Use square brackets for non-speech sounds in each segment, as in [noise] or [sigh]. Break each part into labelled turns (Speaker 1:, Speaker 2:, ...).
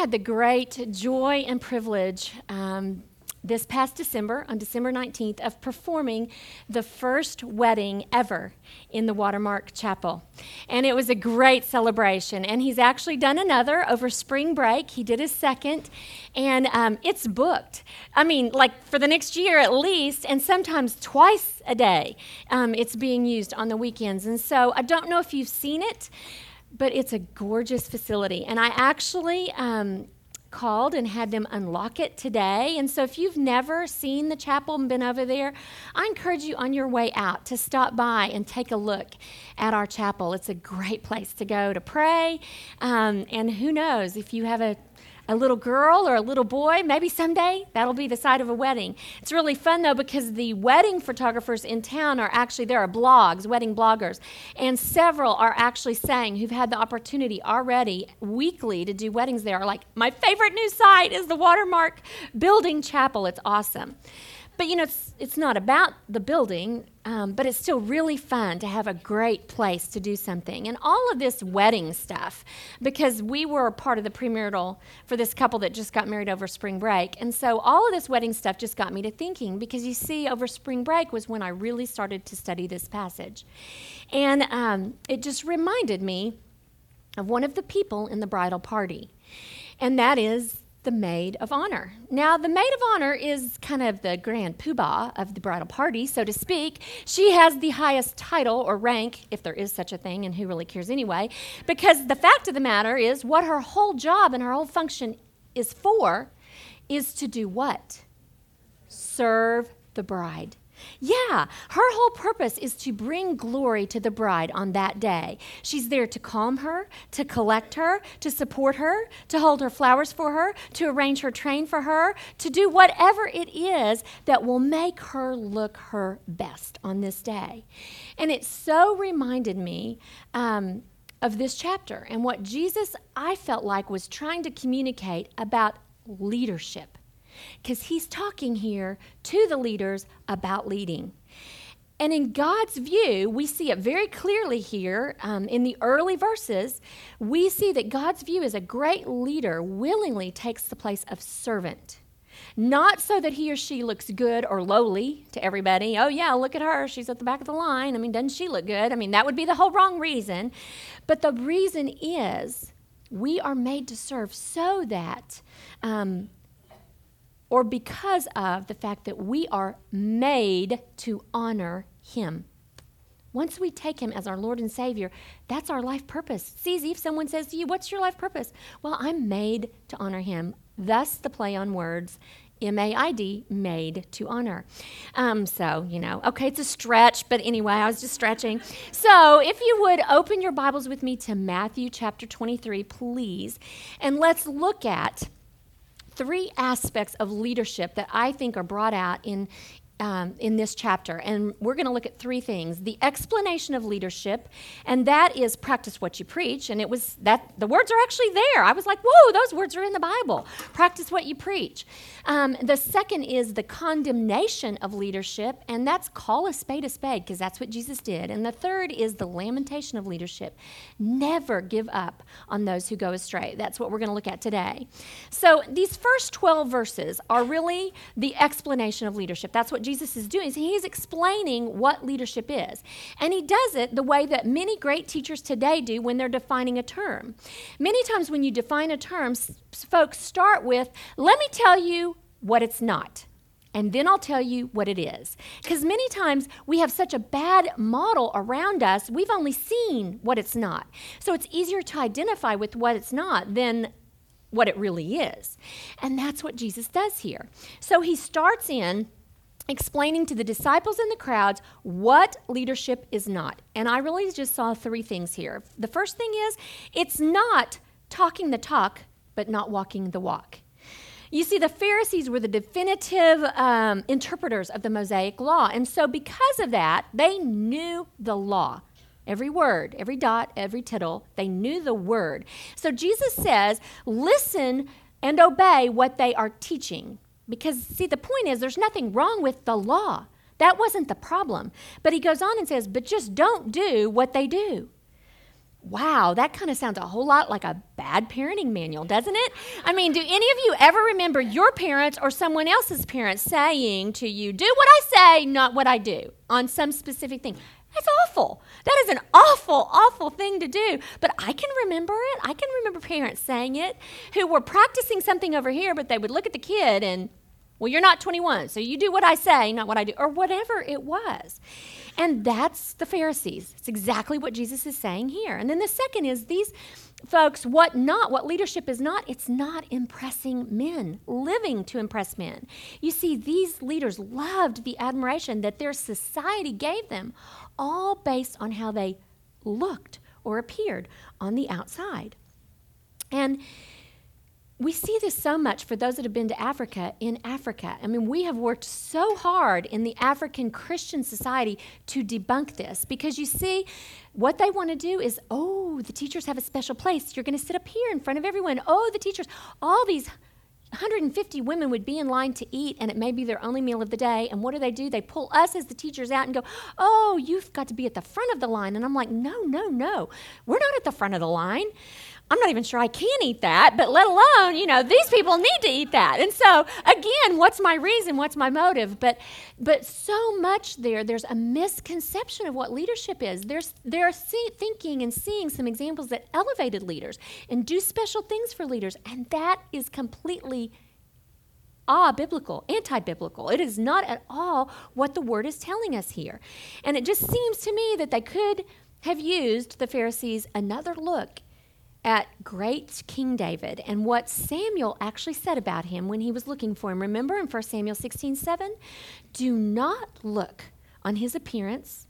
Speaker 1: had the great joy and privilege um, this past December, on December 19th, of performing the first wedding ever in the Watermark Chapel. And it was a great celebration. And he's actually done another over spring break. He did his second, and um, it's booked. I mean, like for the next year at least, and sometimes twice a day, um, it's being used on the weekends. And so I don't know if you've seen it, but it's a gorgeous facility. And I actually, um, called and had them unlock it today. And so if you've never seen the chapel and been over there, I encourage you on your way out to stop by and take a look at our chapel. It's a great place to go to pray. Um, and who knows, if you have a a little girl or a little boy. Maybe someday that'll be the site of a wedding. It's really fun though because the wedding photographers in town are actually, there are blogs, wedding bloggers, and several are actually saying who've had the opportunity already weekly to do weddings there are like, my favorite new site is the Watermark Building Chapel. It's awesome. But you know, it's, it's not about the building, um, but it's still really fun to have a great place to do something. And all of this wedding stuff, because we were part of the premarital for this couple that just got married over spring break. And so all of this wedding stuff just got me to thinking, because you see, over spring break was when I really started to study this passage. And um, it just reminded me of one of the people in the bridal party. And that is the maid of honor. Now, the maid of honor is kind of the grand poobah of the bridal party, so to speak. She has the highest title or rank, if there is such a thing, and who really cares anyway, because the fact of the matter is what her whole job and her whole function is for is to do what? Serve the bride. Yeah, her whole purpose is to bring glory to the bride on that day. She's there to calm her, to collect her, to support her, to hold her flowers for her, to arrange her train for her, to do whatever it is that will make her look her best on this day. And it so reminded me. Um, of this chapter and what Jesus, I felt like, was trying to communicate about leadership because he's talking here to the leaders about leading. And in God's view, we see it very clearly here um, in the early verses. We see that God's view is a great leader willingly takes the place of servant. Not so that he or she looks good or lowly to everybody. Oh, yeah, look at her. She's at the back of the line. I mean, doesn't she look good? I mean, that would be the whole wrong reason. But the reason is we are made to serve so that um, or because of the fact that we are made to honor Him. Once we take Him as our Lord and Savior, that's our life purpose. See, if someone says to you, What's your life purpose? Well, I'm made to honor Him. Thus, the play on words M A I D, made to honor. Um, so, you know, okay, it's a stretch, but anyway, I was just stretching. So, if you would open your Bibles with me to Matthew chapter 23, please, and let's look at three aspects of leadership that I think are brought out in, um, in this chapter. And we're going to look at three things the explanation of leadership, and that is practice what you preach. And it was that the words are actually there. I was like, whoa, those words are in the Bible. Practice what you preach. Um, the second is the condemnation of leadership, and that's call a spade a spade, because that's what Jesus did. And the third is the lamentation of leadership. Never give up on those who go astray. That's what we're going to look at today. So these first 12 verses are really the explanation of leadership. That's what Jesus is doing. So he's explaining what leadership is. And he does it the way that many great teachers today do when they're defining a term. Many times when you define a term, folks start with, let me tell you what it's not. And then I'll tell you what it is. Because many times we have such a bad model around us, we've only seen what it's not. So it's easier to identify with what it's not than what it really is. And that's what Jesus does here. So he starts in explaining to the disciples and the crowds what leadership is not. And I really just saw three things here. The first thing is it's not talking the talk, but not walking the walk. You see, the Pharisees were the definitive um, interpreters of the Mosaic law. And so, because of that, they knew the law. Every word, every dot, every tittle, they knew the word. So, Jesus says, listen and obey what they are teaching. Because, see, the point is, there's nothing wrong with the law. That wasn't the problem. But he goes on and says, but just don't do what they do. Wow, that kind of sounds a whole lot like a bad parenting manual, doesn't it? I mean, do any of you ever remember your parents or someone else's parents saying to you, do what I say, not what I do, on some specific thing? That's awful. That is an awful, awful thing to do. But I can remember it. I can remember parents saying it who were practicing something over here, but they would look at the kid and, well, you're not 21, so you do what I say, not what I do, or whatever it was. And that's the Pharisees. It's exactly what Jesus is saying here. And then the second is these folks, what not, what leadership is not, it's not impressing men, living to impress men. You see, these leaders loved the admiration that their society gave them, all based on how they looked or appeared on the outside. And we see this so much for those that have been to Africa in Africa. I mean, we have worked so hard in the African Christian society to debunk this because you see, what they want to do is, oh, the teachers have a special place. You're going to sit up here in front of everyone. Oh, the teachers, all these 150 women would be in line to eat, and it may be their only meal of the day. And what do they do? They pull us as the teachers out and go, Oh, you've got to be at the front of the line. And I'm like, No, no, no. We're not at the front of the line. I'm not even sure I can eat that, but let alone, you know, these people need to eat that. And so, again, what's my reason? What's my motive? But but so much there, there's a misconception of what leadership is. There's they're see, thinking and seeing some examples that elevated leaders and do special things for leaders, and that is completely ah biblical, anti-biblical. It is not at all what the word is telling us here. And it just seems to me that they could have used the Pharisees another look at great King David and what Samuel actually said about him when he was looking for him. Remember in 1 Samuel 16 7? Do not look on his appearance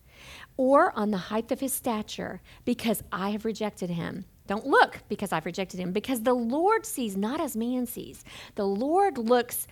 Speaker 1: or on the height of his stature, because I have rejected him. Don't look because I've rejected him, because the Lord sees not as man sees. The Lord looks,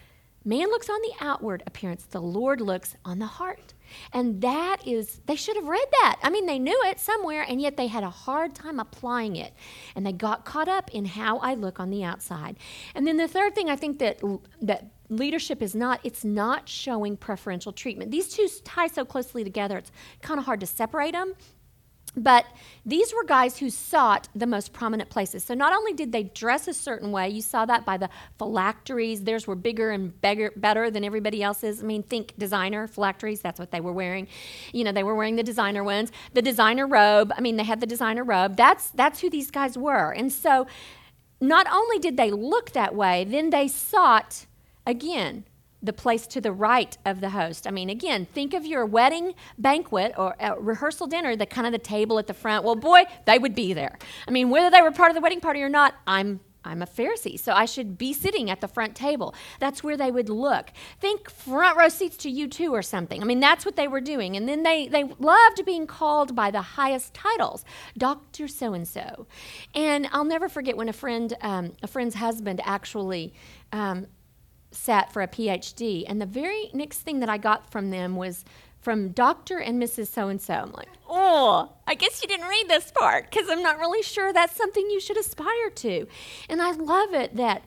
Speaker 1: man looks on the outward appearance, the Lord looks on the heart. And that is, they should have read that. I mean, they knew it somewhere, and yet they had a hard time applying it. And they got caught up in how I look on the outside. And then the third thing I think that, that leadership is not, it's not showing preferential treatment. These two tie so closely together, it's kind of hard to separate them. But these were guys who sought the most prominent places. So not only did they dress a certain way, you saw that by the phylacteries. Theirs were bigger and bigger, better than everybody else's. I mean, think designer phylacteries. That's what they were wearing. You know, they were wearing the designer ones. The designer robe. I mean, they had the designer robe. That's that's who these guys were. And so, not only did they look that way, then they sought again the place to the right of the host. I mean, again, think of your wedding banquet or rehearsal dinner, the kind of the table at the front. Well, boy, they would be there. I mean, whether they were part of the wedding party or not, I'm I'm a Pharisee, so I should be sitting at the front table. That's where they would look. Think front row seats to U2 or something. I mean, that's what they were doing. And then they, they loved being called by the highest titles, Dr. So and so. And I'll never forget when a friend, um, a friend's husband actually um, sat for a PhD, and the very next thing that I got from them was from Dr. and Mrs. So and so. I'm like, oh, I guess you didn't read this part because I'm not really sure that's something you should aspire to. And I love it that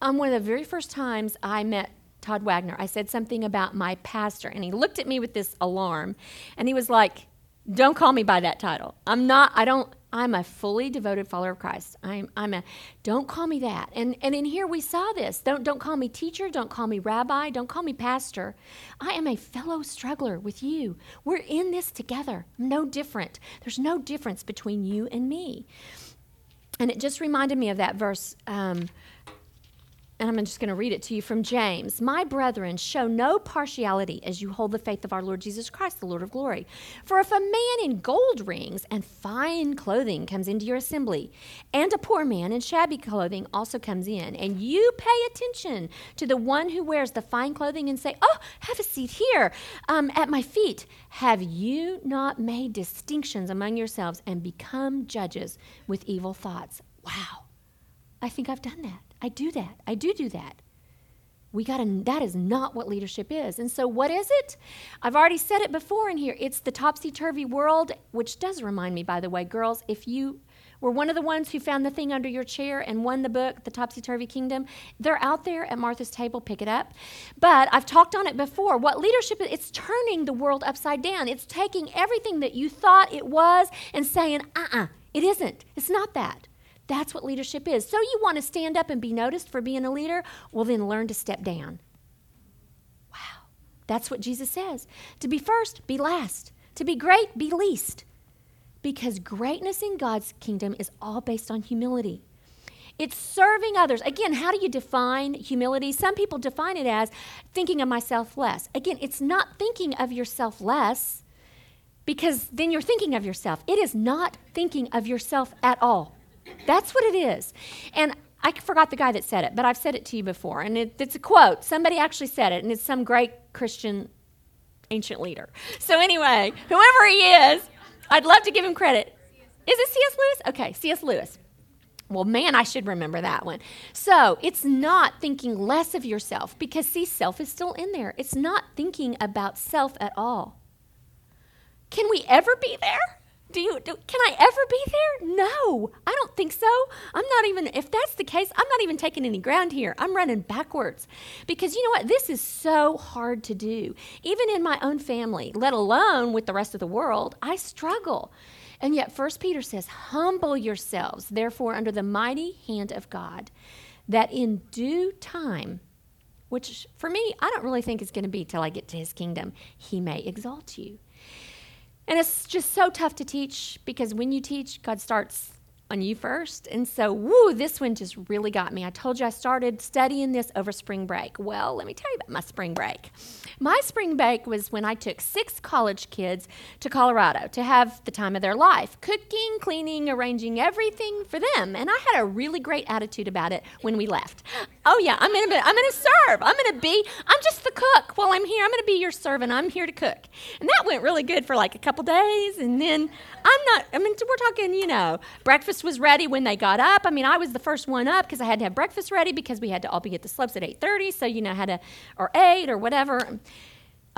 Speaker 1: on um, one of the very first times I met Todd Wagner, I said something about my pastor, and he looked at me with this alarm, and he was like, don't call me by that title. I'm not, I don't, I'm a fully devoted follower of Christ. I'm, I'm a, don't call me that. And, and in here we saw this. Don't, don't call me teacher. Don't call me rabbi. Don't call me pastor. I am a fellow struggler with you. We're in this together. No different. There's no difference between you and me. And it just reminded me of that verse. Um, and I'm just going to read it to you from James. My brethren, show no partiality as you hold the faith of our Lord Jesus Christ, the Lord of glory. For if a man in gold rings and fine clothing comes into your assembly, and a poor man in shabby clothing also comes in, and you pay attention to the one who wears the fine clothing and say, Oh, have a seat here um, at my feet, have you not made distinctions among yourselves and become judges with evil thoughts? Wow, I think I've done that. I do that. I do do that. We got to, that is not what leadership is. And so, what is it? I've already said it before in here. It's the topsy turvy world, which does remind me, by the way, girls, if you were one of the ones who found the thing under your chair and won the book, The Topsy Turvy Kingdom, they're out there at Martha's table. Pick it up. But I've talked on it before. What leadership is, it's turning the world upside down. It's taking everything that you thought it was and saying, uh uh-uh, uh It isn't. It's not that. That's what leadership is. So you want to stand up and be noticed for being a leader? Well, then learn to step down. Wow. That's what Jesus says. To be first, be last. To be great, be least. Because greatness in God's kingdom is all based on humility. It's serving others. Again, how do you define humility? Some people define it as thinking of myself less. Again, it's not thinking of yourself less because then you're thinking of yourself. It is not thinking of yourself at all. That's what it is. And I forgot the guy that said it, but I've said it to you before. And it, it's a quote. Somebody actually said it, and it's some great Christian ancient leader. So, anyway, whoever he is, I'd love to give him credit. Is it C.S. Lewis? Okay, C.S. Lewis. Well, man, I should remember that one. So it's not thinking less of yourself because, see, self is still in there. It's not thinking about self at all. Can we ever be there? Do you do, can I ever be there? No, I don't think so. I'm not even if that's the case, I'm not even taking any ground here. I'm running backwards. Because you know what? This is so hard to do. Even in my own family, let alone with the rest of the world, I struggle. And yet, First Peter says, Humble yourselves, therefore, under the mighty hand of God, that in due time, which for me, I don't really think is going to be till I get to his kingdom, he may exalt you. And it's just so tough to teach because when you teach, God starts on you first. And so, woo, this one just really got me. I told you I started studying this over spring break. Well, let me tell you about my spring break. My spring break was when I took six college kids to Colorado to have the time of their life cooking, cleaning, arranging everything for them. And I had a really great attitude about it when we left. Oh, yeah, I'm going to I'm to serve. I'm to be, I'm just the cook while I'm here. I'm to be your servant. I'm here to cook. And that went really good for like a couple days. And then I'm not, I mean, we're talking, you know, breakfast was ready when they got up. I mean, I was the first one up because I had to have breakfast ready because we had to all be at the slopes at 8.30. So, you know, had to, or 8 or whatever.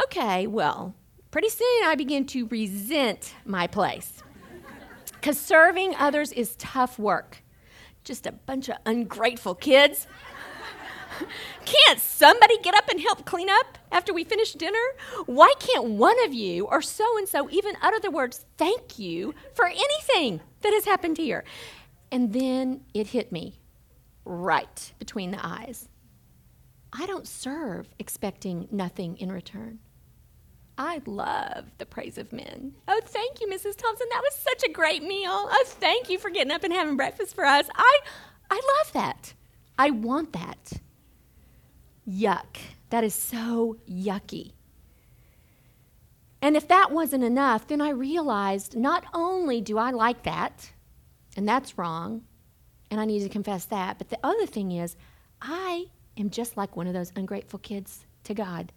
Speaker 1: Okay, well, pretty soon I began to resent my place because serving others is tough work. Just a bunch of ungrateful kids. [laughs] Can't somebody get up and help clean up after we finish dinner? Why can't one of you or so and so even utter the words thank you for anything that has happened here? And then it hit me right between the eyes. I don't serve expecting nothing in return. I love the praise of men. Oh, thank you, Mrs. Thompson. That was such a great meal. Oh, thank you for getting up and having breakfast for us. I, I love that. I want that. Yuck. That is so yucky. And if that wasn't enough, then I realized not only do I like that, and that's wrong, and I need to confess that, but the other thing is, I am just like one of those ungrateful kids to God.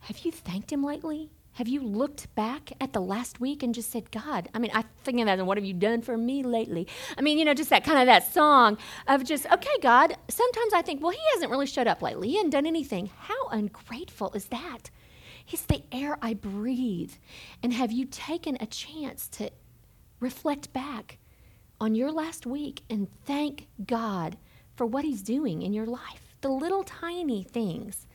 Speaker 1: Have you thanked Him lately? Have you looked back at the last week and just said, God, I mean, I think of that, and what have you done for me lately? I mean, you know, just that kind of that song of just, okay, God, sometimes I think, well, he hasn't really showed up lately. He hasn't done anything. How ungrateful is that? He's the air I breathe. And have you taken a chance to reflect back on your last week and thank God for what he's doing in your life? The little tiny things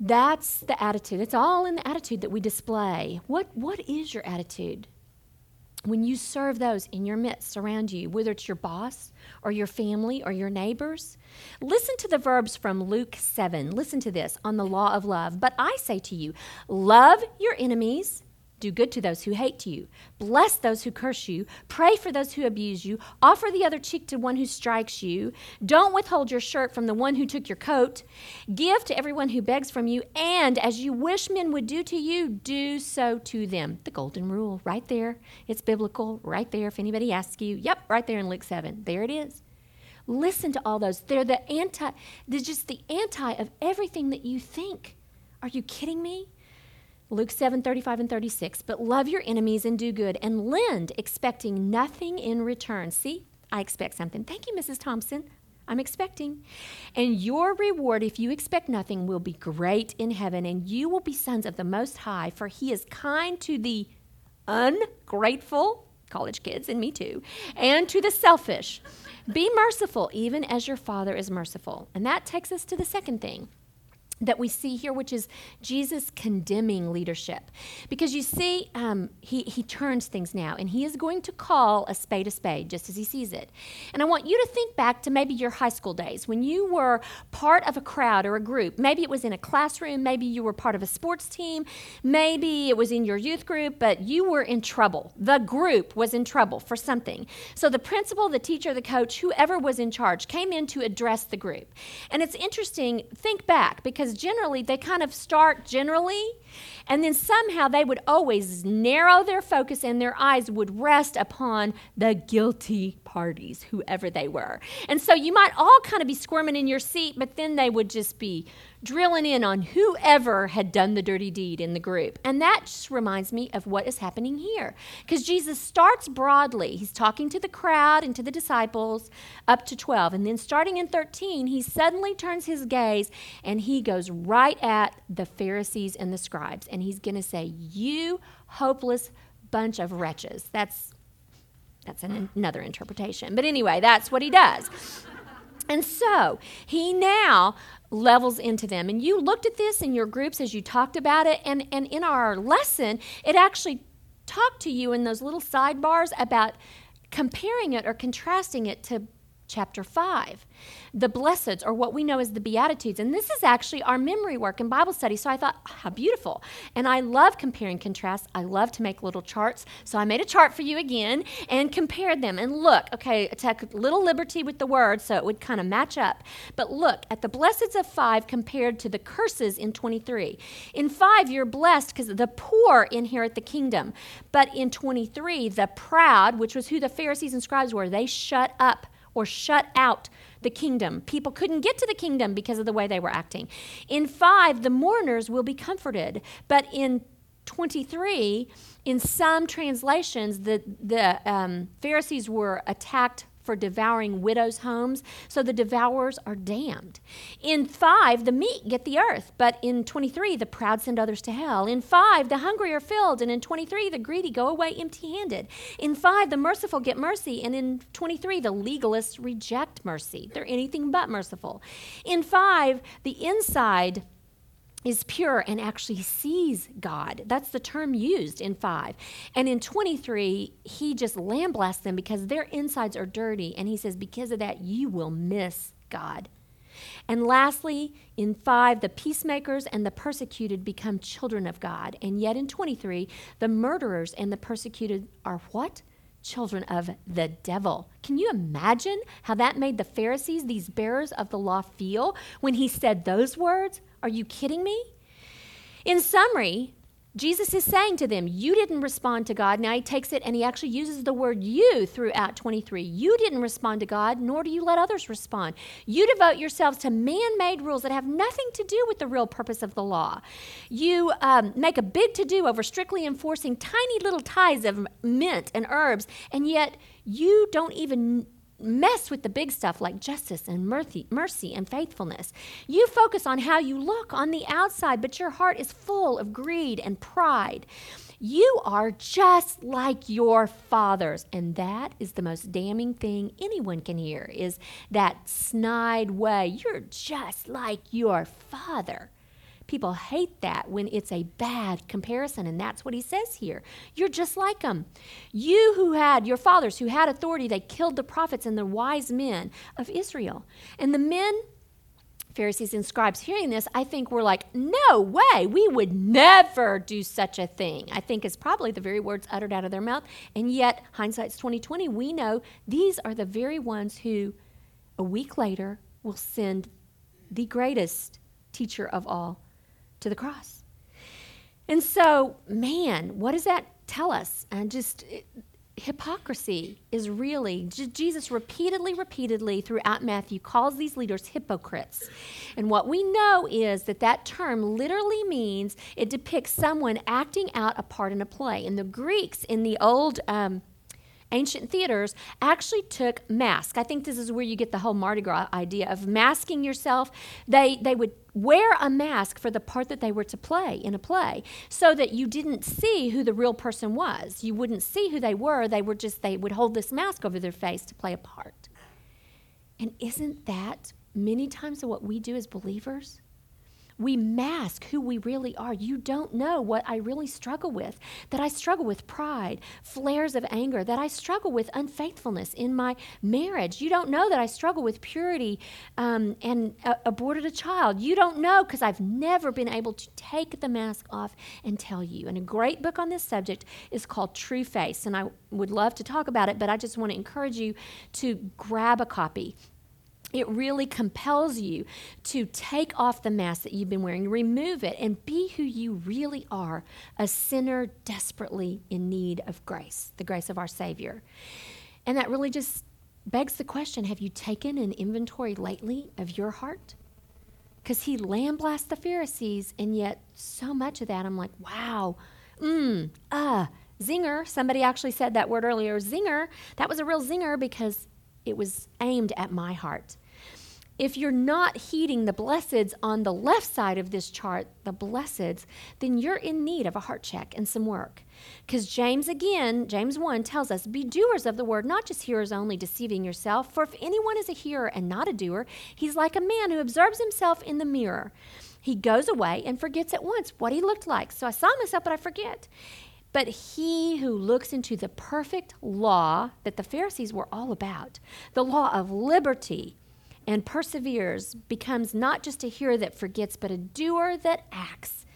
Speaker 1: that's the attitude. It's all in the attitude that we display. What, what is your attitude? When you serve those in your midst around you, whether it's your boss or your family or your neighbors, listen to the verbs from Luke 7. Listen to this on the law of love. But I say to you, love your enemies do good to those who hate you. Bless those who curse you. Pray for those who abuse you. Offer the other cheek to one who strikes you. Don't withhold your shirt from the one who took your coat. Give to everyone who begs from you. And as you wish men would do to you, do so to them. The golden rule, right there. It's biblical, right there. If anybody asks you, yep, right there in Luke 7. There it is. Listen to all those. They're the anti, they're just the anti of everything that you think. Are you kidding me? Luke 7 35 and 36. But love your enemies and do good and lend, expecting nothing in return. See, I expect something. Thank you, Mrs. Thompson. I'm expecting. And your reward, if you expect nothing, will be great in heaven, and you will be sons of the Most High, for He is kind to the ungrateful, college kids, and me too, and to the selfish. Be merciful, even as your Father is merciful. And that takes us to the second thing that we see here, which is Jesus condemning leadership. Because you see, um, he, he turns things now, and he is going to call a spade a spade just as he sees it. And I want you to think back to maybe your high school days when you were part of a crowd or a group. Maybe it was in a classroom, maybe you were part of a sports team, maybe it was in your youth group, but you were in trouble. The group was in trouble for something. So the principal, the teacher, the coach, whoever was in charge, came in to address the group. And it's interesting, think back, because because generally they kind of start generally and then somehow they would always narrow their focus and their eyes would rest upon the guilty parties, whoever they were. And so you might all kind of be squirming in your seat, but then they would just be drilling in on whoever had done the dirty deed in the group. And that just reminds me of what is happening here. Because Jesus starts broadly. He's talking to the crowd and to the disciples up to 12. And then starting in 13, he suddenly turns his gaze and he goes right at the Pharisees and the scribes. And he's going to say, You hopeless bunch of wretches. That's that's an, another interpretation. But anyway, that's what he does. And so he now levels into them. And you looked at this in your groups as you talked about it. And, and in our lesson, it actually talked to you in those little sidebars about comparing it or contrasting it to chapter 5 the blesseds, or what we know as the Beatitudes. And this is actually our memory work in Bible study. So I thought, how beautiful. And I love comparing contrasts. I love to make little charts. So I made a chart for you again and compared them. And look, okay, I took a little liberty with the words so it would kind of match up. But look at the blesseds of 5 compared to the curses in 23. In 5, you're blessed because the poor inherit the kingdom. But in 23, the proud, which was who the Pharisees and scribes were, they shut up or shut out the kingdom. People couldn't get to the kingdom because of the way they were acting. In 5, the mourners will be comforted. But in 23, in some translations, the, the um, Pharisees were attacked for devouring widows' homes, so the devourers are damned. In 5, the meek get the earth, but in 23, the proud send others to hell. In 5, the hungry are filled, and in 23, the greedy go away empty handed. In 5, the merciful get mercy, and in 23, the legalists reject mercy. They're anything but merciful. In 5, the inside is pure and actually sees God. That's the term used in 5. And in 23, he just lamblasts them because their insides are dirty. And he says, because of that, you will miss God. And lastly, in 5, the peacemakers and the persecuted become children of God. And yet in 23, the murderers and the persecuted are what? Children of the devil. Can you imagine how that made the Pharisees, these bearers of the law, feel when he said those words? Are you kidding me? In summary, Jesus is saying to them, You didn't respond to God. Now he takes it and he actually uses the word you throughout 23. You didn't respond to God, nor do you let others respond. You devote yourselves to man made rules that have nothing to do with the real purpose of the law. You um, make a big to do over strictly enforcing tiny little tithes of mint and herbs, and yet you don't even mess with the big stuff like justice and mercy, mercy and faithfulness. You focus on how you look on the outside, but your heart is full of greed and pride. You are just like your fathers, and that is the most damning thing anyone can hear is that snide way. You're just like your father. People hate that when it's a bad comparison, and that's what he says here. You're just like them. You who had, your fathers who had authority, they killed the prophets and the wise men of Israel. And the men, Pharisees and scribes, hearing this, I think were like, no way, we would never do such a thing. I think is probably the very words uttered out of their mouth. And yet, hindsight's 2020, we know these are the very ones who, a week later, will send the greatest teacher of all to the cross. And so, man, what does that tell us? And just it, hypocrisy is really, Jesus repeatedly, repeatedly throughout Matthew calls these leaders hypocrites. And what we know is that that term literally means it depicts someone acting out a part in a play. And the Greeks in the old um, ancient theaters actually took masks. I think this is where you get the whole Mardi Gras idea of masking yourself. They, they would wear a mask for the part that they were to play in a play so that you didn't see who the real person was. You wouldn't see who they were. They were just, they would hold this mask over their face to play a part. And isn't that many times what we do as believers? We mask who we really are. You don't know what I really struggle with. That I struggle with pride, flares of anger, that I struggle with unfaithfulness in my marriage. You don't know that I struggle with purity um, and uh, aborted a child. You don't know because I've never been able to take the mask off and tell you. And a great book on this subject is called True Face. And I would love to talk about it, but I just want to encourage you to grab a copy it really compels you to take off the mask that you've been wearing, remove it, and be who you really are a sinner desperately in need of grace, the grace of our Savior. And that really just begs the question have you taken an inventory lately of your heart? Because he lamblasts the Pharisees, and yet so much of that, I'm like, wow, mmm, ah, zinger. Somebody actually said that word earlier, zinger. That was a real zinger because it was aimed at my heart. If you're not heeding the blesseds on the left side of this chart, the blesseds, then you're in need of a heart check and some work. Because James, again, James 1 tells us, Be doers of the word, not just hearers only, deceiving yourself. For if anyone is a hearer and not a doer, he's like a man who observes himself in the mirror. He goes away and forgets at once what he looked like. So I saw myself, but I forget. But he who looks into the perfect law that the Pharisees were all about, the law of liberty, and perseveres becomes not just a hearer that forgets, but a doer that acts.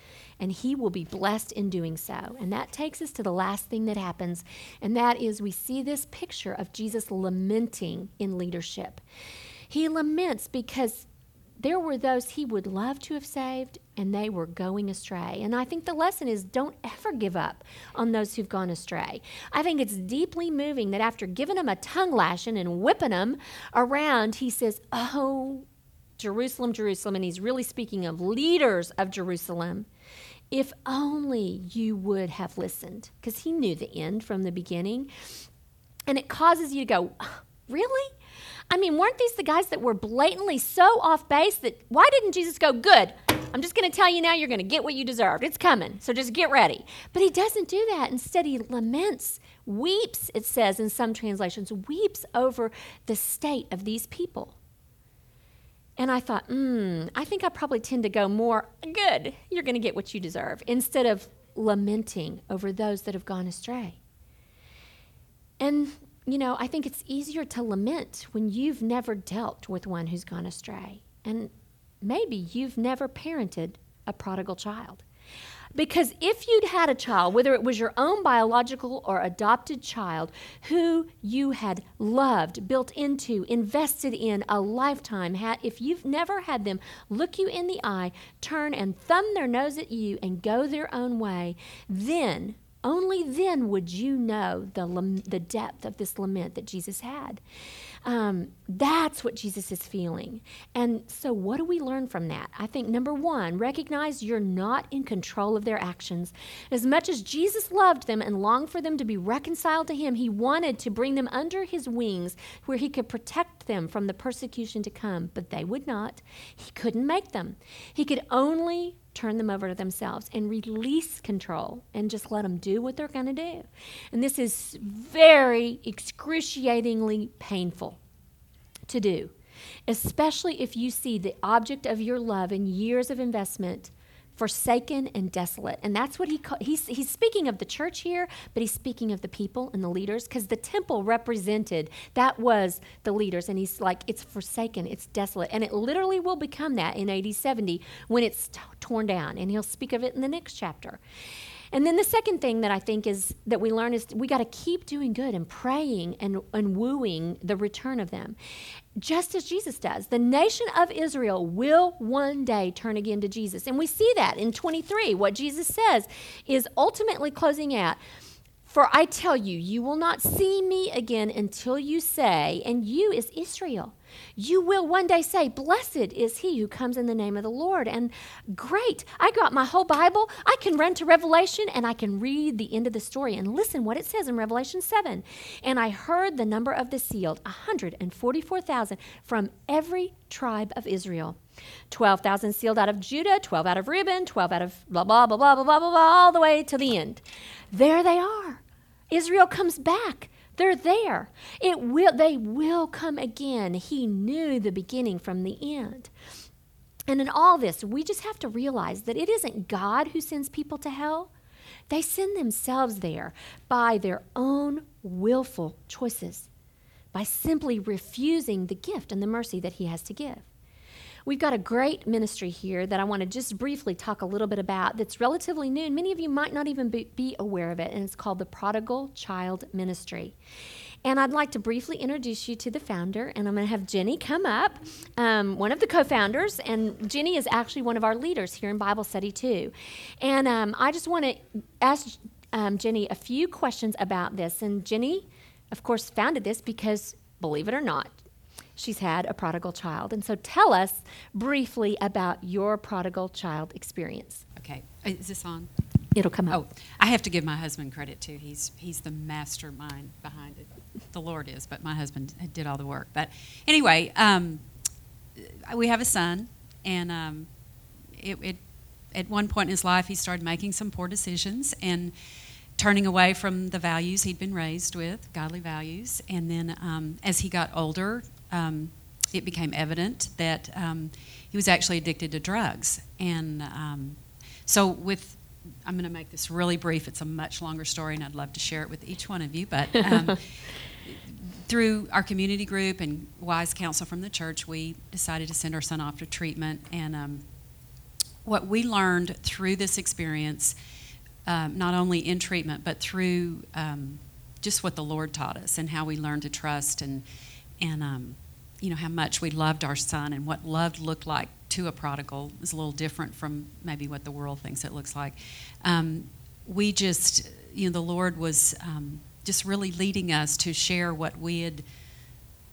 Speaker 1: And he will be blessed in doing so. And that takes us to the last thing that happens, and that is we see this picture of Jesus lamenting in leadership. He laments because there were those he would love to have saved, and they were going astray. And I think the lesson is don't ever give up on those who've gone astray. I think it's deeply moving that after giving them a tongue lashing and whipping them around, he says, Oh, Jerusalem, Jerusalem. And he's really speaking of leaders of Jerusalem. If only you would have listened, because he knew the end from the beginning. And it causes you to go, Really? I mean, weren't these the guys that were blatantly so off base that why didn't Jesus go, Good, I'm just going to tell you now, you're going to get what you deserved. It's coming, so just get ready. But he doesn't do that. Instead, he laments, weeps, it says in some translations, weeps over the state of these people. And I thought, hmm, I think I probably tend to go more, good, you're going to get what you deserve, instead of lamenting over those that have gone astray. And you know, I think it's easier to lament when you've never dealt with one who's gone astray. And maybe you've never parented a prodigal child. Because if you'd had a child, whether it was your own biological or adopted child, who you had loved, built into, invested in a lifetime, had, if you've never had them look you in the eye, turn and thumb their nose at you and go their own way, then only then would you know the, the depth of this lament that Jesus had. Um, that's what Jesus is feeling. And so, what do we learn from that? I think number one, recognize you're not in control of their actions. As much as Jesus loved them and longed for them to be reconciled to him, he wanted to bring them under his wings where he could protect them from the persecution to come, but they would not. He couldn't make them. He could only turn them over to themselves and release control and just let them do what they're going to do. And this is very excruciatingly painful to do, especially if you see the object of your love and years of investment forsaken and desolate. And that's what he call, he's he's speaking of the church here, but he's speaking of the people and the leaders because the temple represented that was the leaders and he's like it's forsaken, it's desolate. And it literally will become that in AD 70 when it's t- torn down and he'll speak of it in the next chapter. And then the second thing that I think is that we learn is we got to keep doing good and praying and, and wooing the return of them, just as Jesus does. The nation of Israel will one day turn again to Jesus. And we see that in 23. What Jesus says is ultimately closing out. For I tell you, you will not see me again until you say, and you is Israel. You will one day say, Blessed is he who comes in the name of the Lord. And great, I got my whole Bible. I can run to Revelation and I can read the end of the story and listen what it says in Revelation 7. And I heard the number of the sealed 144,000 from every tribe of Israel. 12,000 sealed out of Judah, 12 out of Reuben, 12 out of blah, blah, blah, blah, blah, blah, blah, all the way to the end. There they are. Israel comes back. They're there. It will they will come again. He knew the beginning from the end. And in all this, we just have to realize that it isn't God who sends people to hell. They send themselves there by their own willful choices, by simply refusing the gift and the mercy that He has to give. We've got a great ministry here that I want to just briefly talk a little bit about that's relatively new, and many of you might not even be, aware of it, and it's called the Prodigal Child Ministry. And I'd like to briefly introduce you to the founder, and I'm going to have Jenny come up, um, one of the co founders. And Jenny is actually one of our leaders here in Bible study, too. And um, I just want to ask um, Jenny a few questions about this. And Jenny, of course, founded this because, believe it or not, she's had a prodigal child. And so tell us briefly about your prodigal child experience.
Speaker 2: Okay, is this on?
Speaker 1: It'll come up.
Speaker 2: Oh, I have to give my husband credit too. He's he's the mastermind behind it. The Lord is, but my husband did all the work. But anyway, um, we have a son, and um, it, it at one point in his life he started making some poor decisions and turning away from the values he'd been raised with, godly values. And then um, as he got older, um, it became evident that um, he was actually addicted to drugs. And um, so with I'm going to make this really brief. It's a much longer story, and I'd love to share it with each one of you. But um, [laughs] through our community group and wise counsel from the church, we decided to send our son off to treatment. And um, what we learned through this experience, um, not only in treatment, but through um, just what the Lord taught us and how we learned to trust and and um, you know how much we loved our son and what love looked like to a prodigal is a little different from maybe what the world thinks it looks like. Um, we just, you know, the Lord was um, just really leading us to share what we had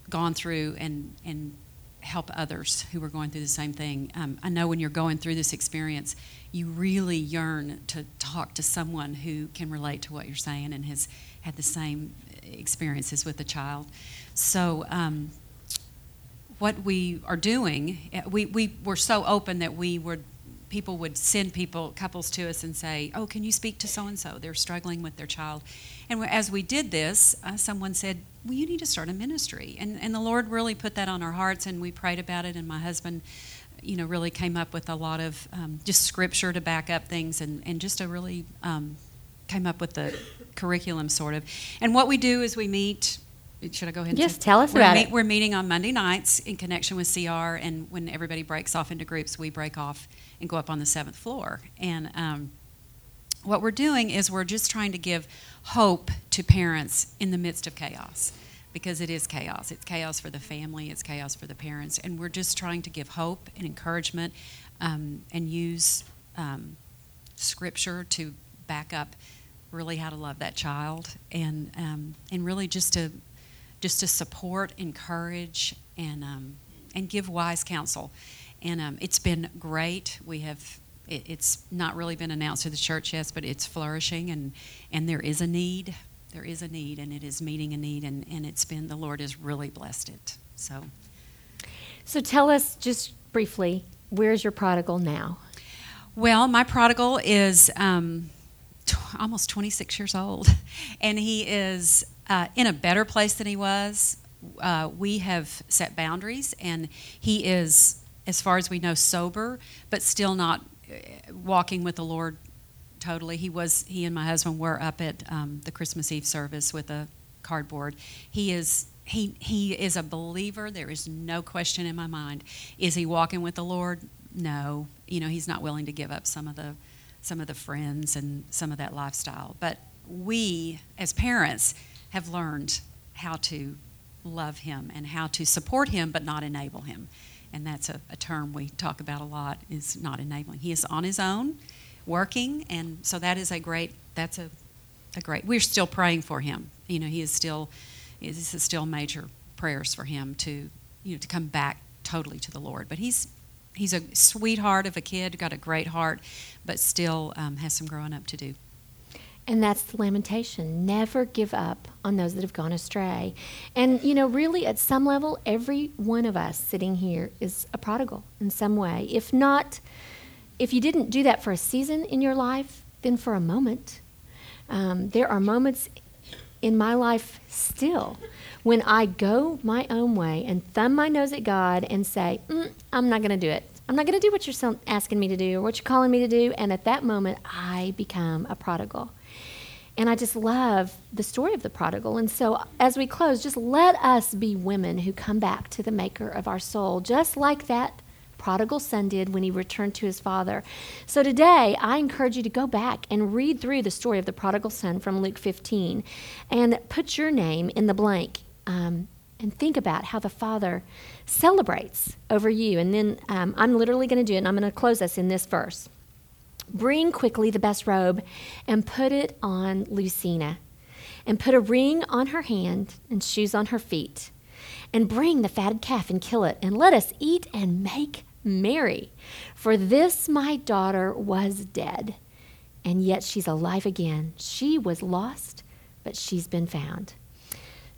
Speaker 2: gone through and and help others who were going through the same thing. Um, I know when you're going through this experience, you really yearn to talk to someone who can relate to what you're saying and has had the same experiences with a child. So um, what we are doing, eh, we, we were so open that we would people would send people couples to us and say oh can you speak to so and so they're struggling with their child. And as we did this uh, someone said well you need to start a ministry. And, and the lord really put that on our hearts and we prayed about it and my husband you know really came up with a lot of um, just scripture to back up things and, and just a really um, came up with the curriculum sort of. And what we do is we meet should I go ahead?
Speaker 1: And yes, say? tell us we're about meet, it.
Speaker 2: We're meeting on Monday nights in connection with CR, and when everybody breaks off into groups, we break off and go up on the seventh floor. And um, what we're doing is we're just trying to give hope to parents in the midst of chaos, because it is chaos. It's chaos for the family. It's chaos for the parents, and we're just trying to give hope and encouragement, um, and use um, scripture to back up really how to love that child and um, and really just to just to support, encourage, and um, and give wise counsel. And um, it's been great. We have it, it's not really been announced to the church yet, but it's flourishing, and and there is a need. There is a need, and it is meeting a need, and, and it's been the Lord has really blessed it. So,
Speaker 1: so tell us just briefly, where's your prodigal now?
Speaker 2: Well, my prodigal is um, almost 26 years old, [laughs] and he is uh, in a better place than he was. Uh, we have set boundaries, and he is, as far as we know, sober, but still not uh, walking with the Lord totally. He was. He and my husband were up at um, the Christmas Eve service with a cardboard. He is. He, he is a believer. There is no question in my mind. Is he walking with the Lord? No. You know, he's not willing to give up some of the some of the friends and some of that lifestyle. But we, as parents, have learned how to love him and how to support him but not enable him. And that's a, a, term we talk about a lot is not enabling. He is on his own working and so that is a great that's a, a great we're still praying for him. You know he is still this is still major prayers for him to you know to come back totally to the lord. But he's he's a sweetheart of a kid got a great heart but still um, has some growing up to do
Speaker 1: and that's the lamentation. Never give up on those that have gone astray. And, you know, really, at some level, every one of us sitting here is a prodigal in some way. If not, if you didn't do that for a season in your life, then for a moment. Um, there are moments in my life still when I go my own way and thumb my nose at God and say, mm, I'm not going to do it. I'm not going to do what you're asking me to do or what you're calling me to do. And at that moment, I become a prodigal. And I just love the story of the prodigal. And so, as we close, just let us be women who come back to the maker of our soul, just like that prodigal son did when he returned to his father. So, today, I encourage you to go back and read through the story of the prodigal son from Luke 15 and put your name in the blank. Um, and think about how the Father celebrates over you. And then um, I'm literally going to do it, and I'm going to close us in this verse. Bring quickly the best robe and put it on Lucina, and put a ring on her hand and shoes on her feet. And bring the fatted calf and kill it, and let us eat and make merry. For this my daughter was dead, and yet she's alive again. She was lost, but she's been found.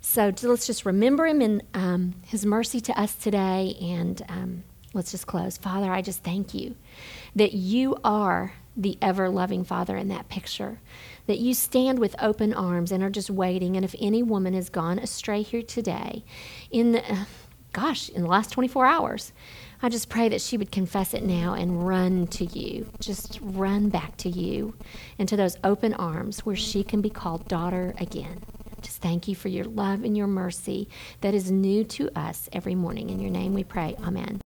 Speaker 1: So let's just remember him in um, his mercy to us today, and um, let's just close. Father, I just thank you that you are the ever loving Father in that picture, that you stand with open arms and are just waiting. And if any woman has gone astray here today, in the, [sighs] gosh, in the last 24 hours, I just pray that she would confess it now and run to you, just run back to you into those open arms where she can be called daughter again. Just thank you for your love and your mercy that is new to us every morning. In your name we pray. Amen.